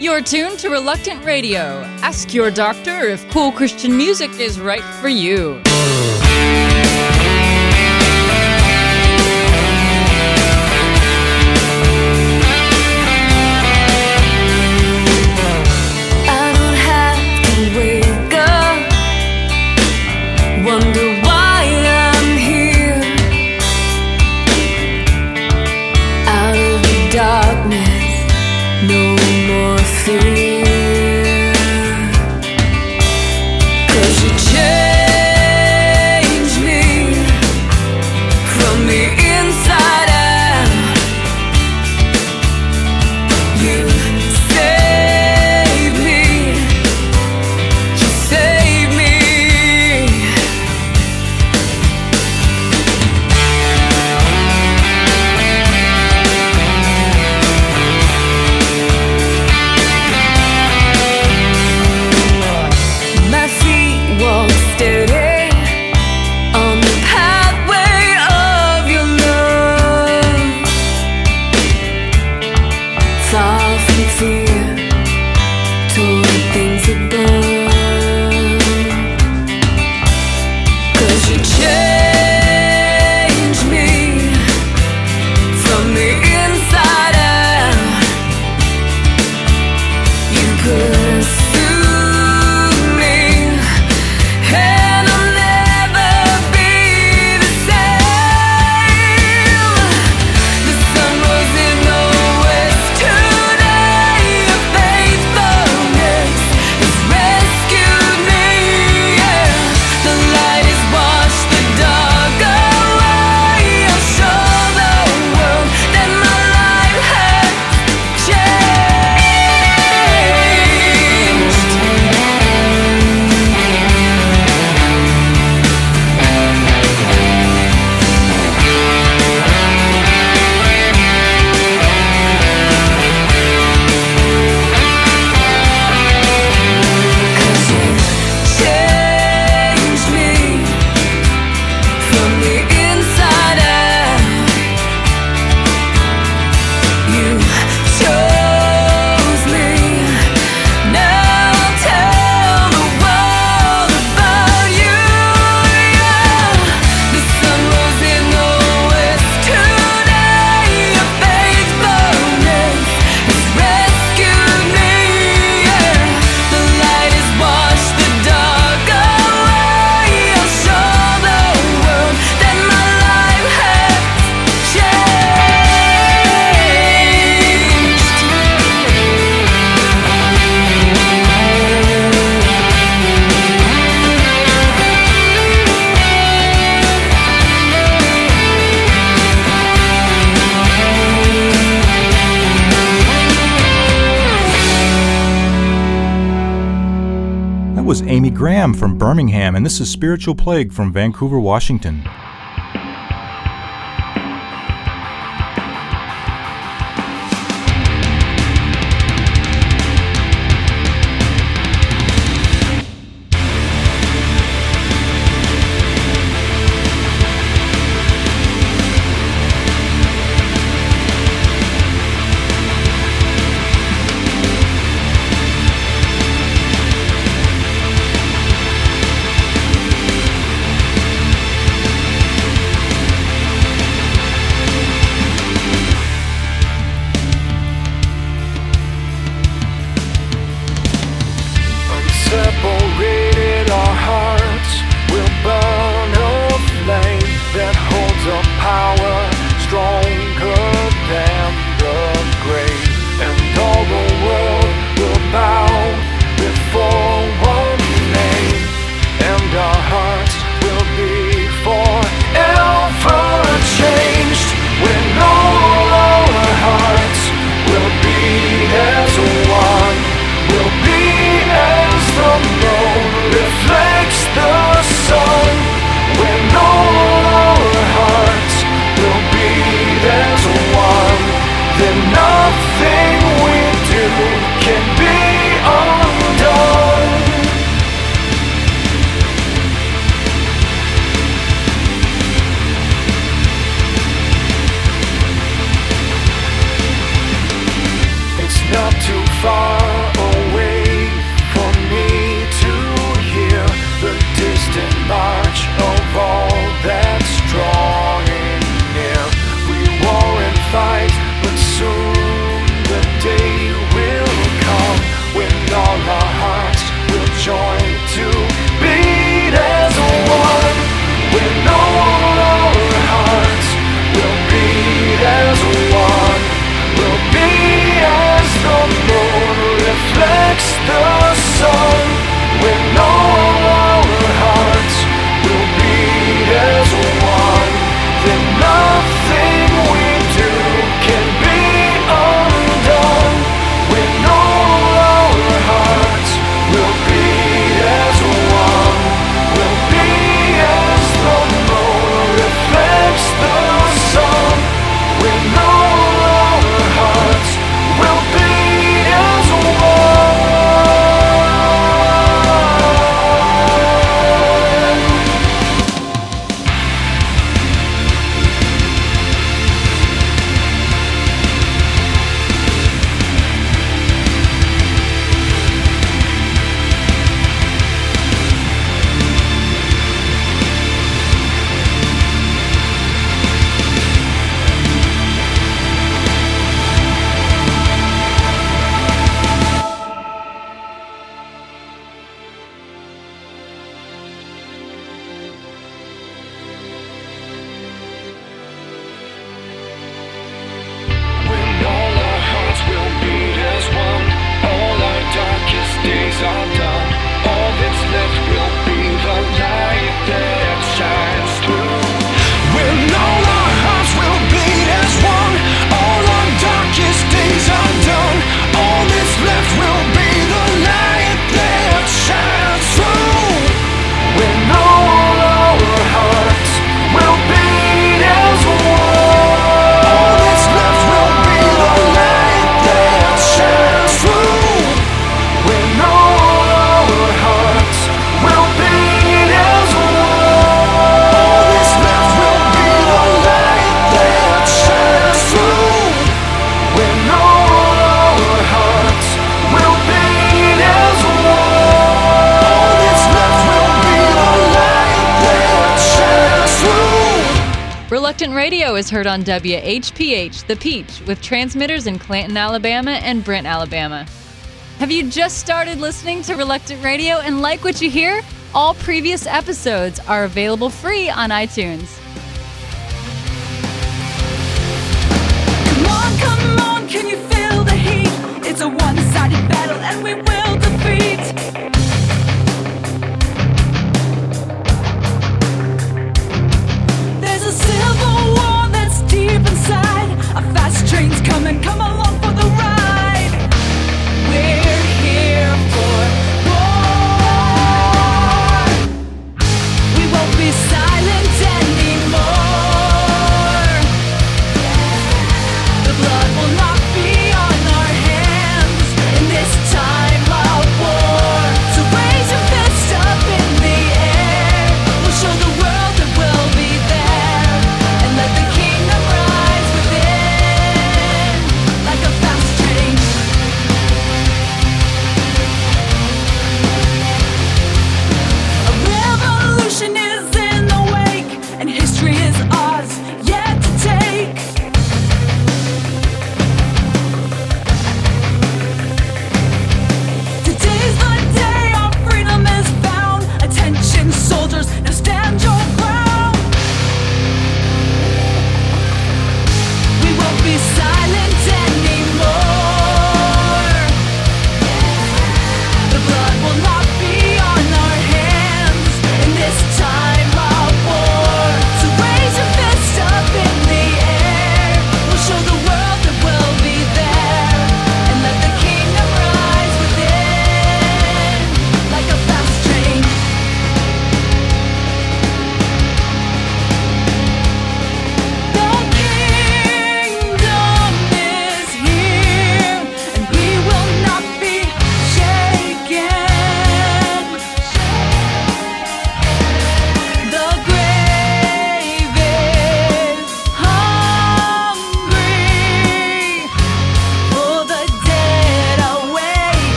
You're tuned to Reluctant Radio. Ask your doctor if cool Christian music is right for you. Graham from Birmingham, and this is Spiritual Plague from Vancouver, Washington. Is heard on WHPH The Peach with transmitters in Clanton, Alabama and Brent, Alabama. Have you just started listening to Reluctant Radio and like what you hear? All previous episodes are available free on iTunes. Come on, come on, can you feel the heat? It's a one sided battle and we will defeat. Come along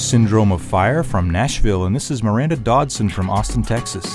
Syndrome of Fire from Nashville, and this is Miranda Dodson from Austin, Texas.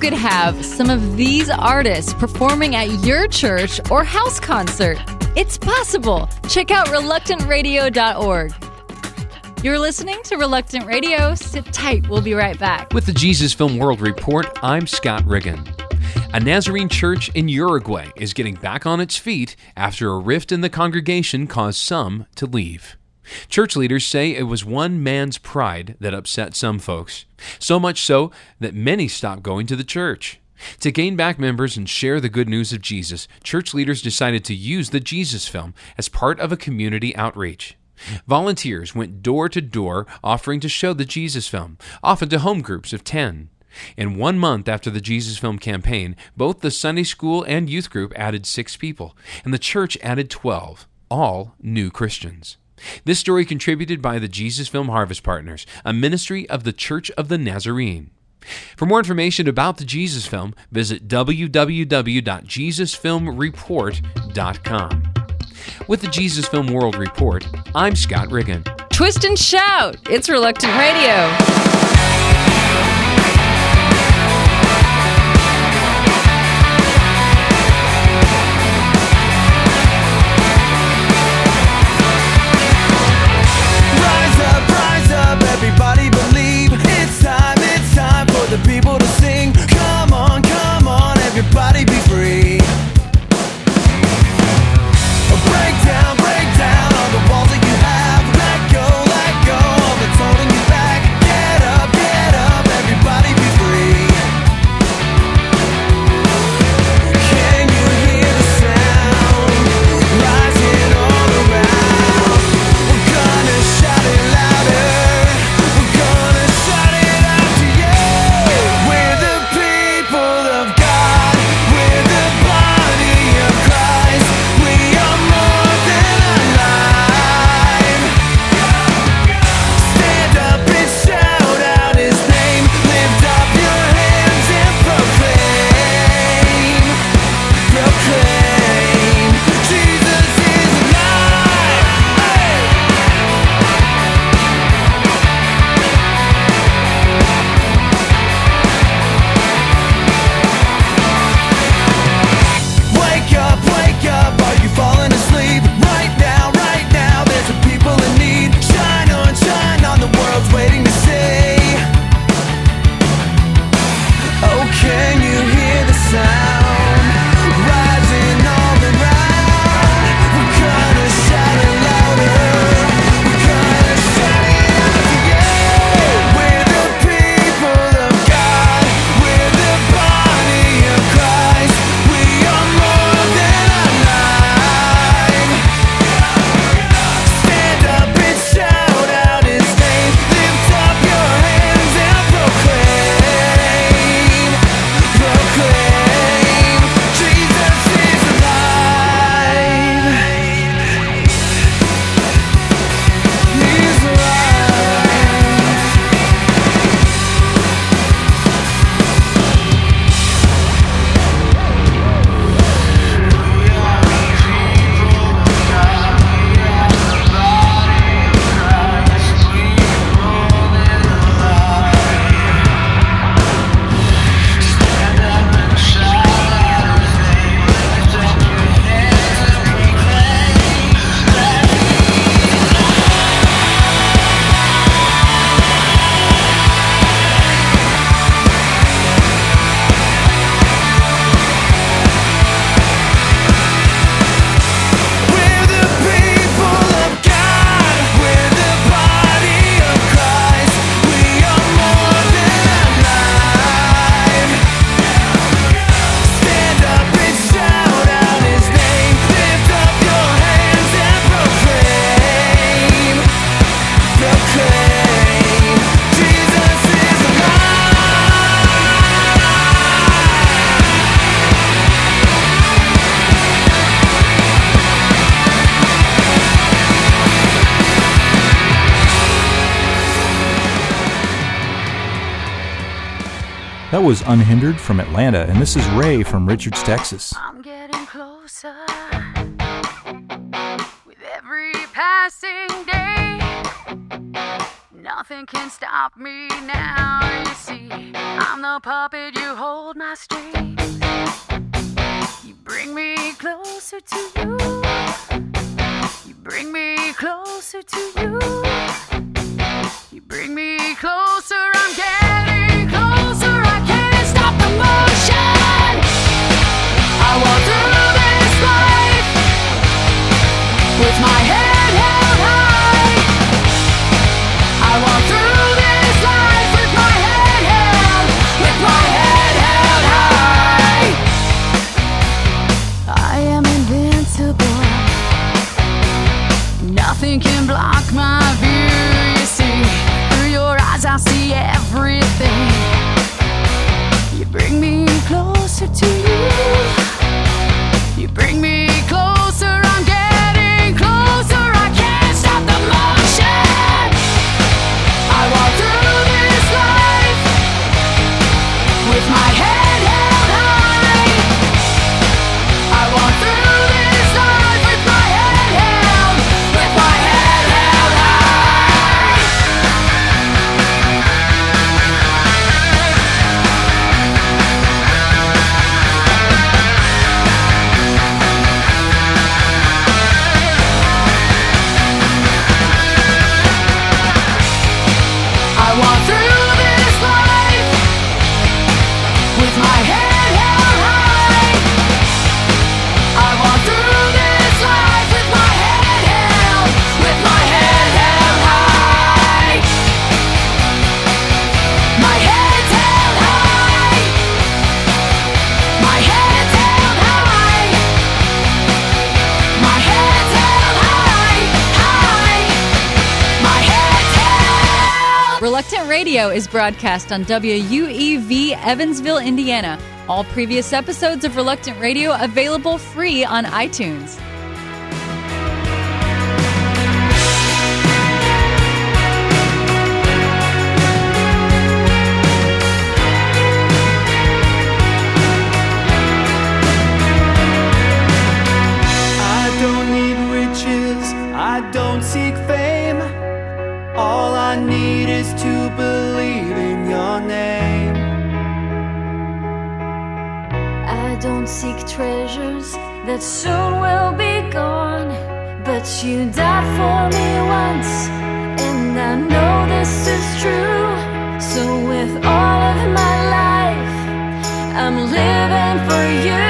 Could have some of these artists performing at your church or house concert? It's possible. Check out reluctantradio.org. You're listening to Reluctant Radio. Sit tight. We'll be right back. With the Jesus Film World Report, I'm Scott Riggin. A Nazarene church in Uruguay is getting back on its feet after a rift in the congregation caused some to leave. Church leaders say it was one man's pride that upset some folks, so much so that many stopped going to the church. To gain back members and share the good news of Jesus, church leaders decided to use the Jesus film as part of a community outreach. Volunteers went door to door offering to show the Jesus film, often to home groups of 10. In one month after the Jesus Film campaign, both the Sunday school and youth group added six people, and the church added 12, all new Christians. This story contributed by the Jesus Film Harvest Partners, a ministry of the Church of the Nazarene. For more information about the Jesus Film, visit www.jesusfilmreport.com. With the Jesus Film World Report, I'm Scott Riggin. Twist and shout. It's Reluctant Radio. was Unhindered from Atlanta, and this is Ray from Richards, Texas. I'm getting closer with every passing day. Nothing can stop me now. You see, I'm the puppet, you hold my. You bring me closer to you. You bring me closer to you. You bring me closer, I'm getting. Radio is broadcast on WUEV Evansville, Indiana. All previous episodes of Reluctant Radio available free on iTunes. believe in your name. I don't seek treasures that soon will be gone, but you died for me once, and I know this is true. So, with all of my life, I'm living for you.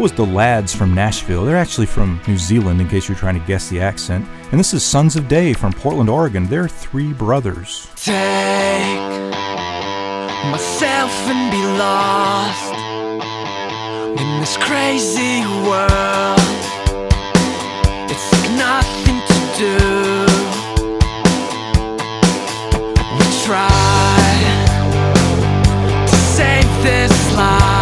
That was the lads from Nashville. They're actually from New Zealand, in case you're trying to guess the accent. And this is Sons of Day from Portland, Oregon. They're three brothers. Take myself and be lost in this crazy world. It's nothing to do. We try to save this life.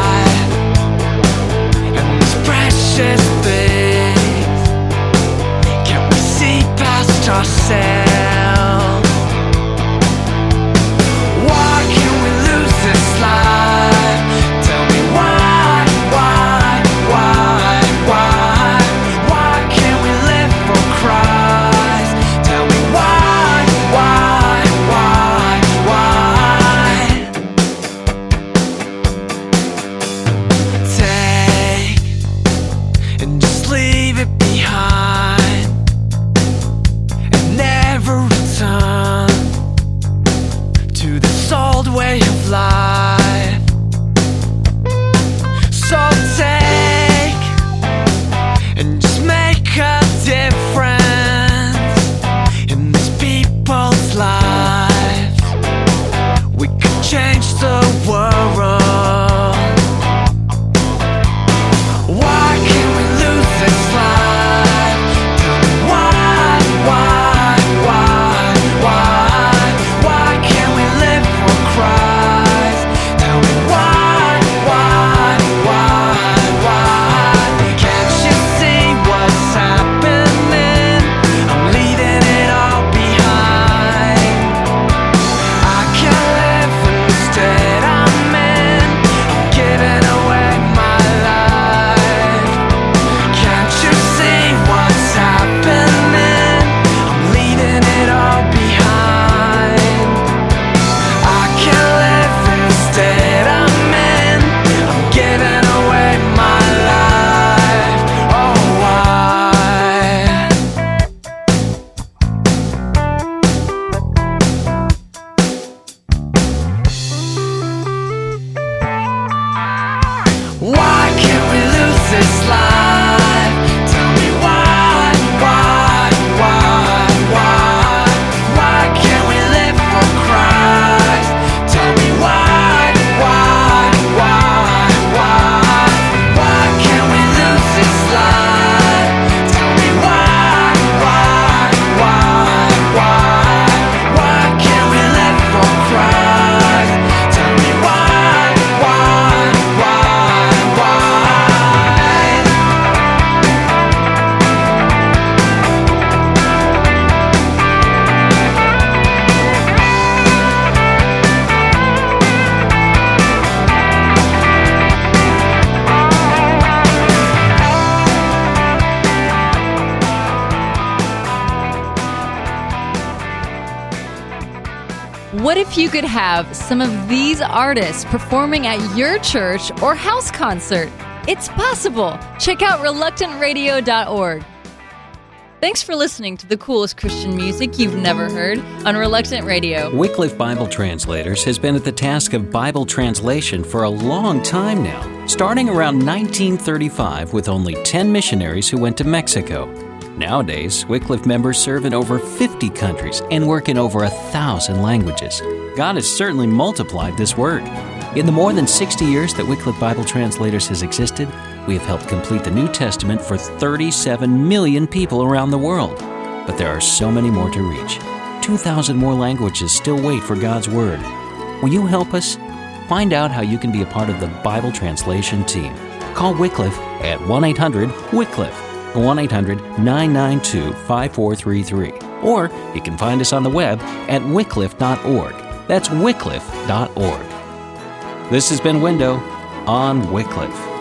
Can we see past ourselves? you could have some of these artists performing at your church or house concert. It's possible. Check out reluctantradio.org. Thanks for listening to the coolest Christian music you've never heard on Reluctant Radio. Wycliffe Bible Translators has been at the task of Bible translation for a long time now, starting around 1935 with only 10 missionaries who went to Mexico. Nowadays, Wycliffe members serve in over 50 countries and work in over a thousand languages. God has certainly multiplied this work. In the more than 60 years that Wycliffe Bible Translators has existed, we have helped complete the New Testament for 37 million people around the world. But there are so many more to reach. 2,000 more languages still wait for God's Word. Will you help us? Find out how you can be a part of the Bible translation team. Call Wycliffe at 1 800 Wycliffe, 1 800 992 5433. Or you can find us on the web at wycliffe.org. That's wycliffe.org. This has been Window on Wycliffe.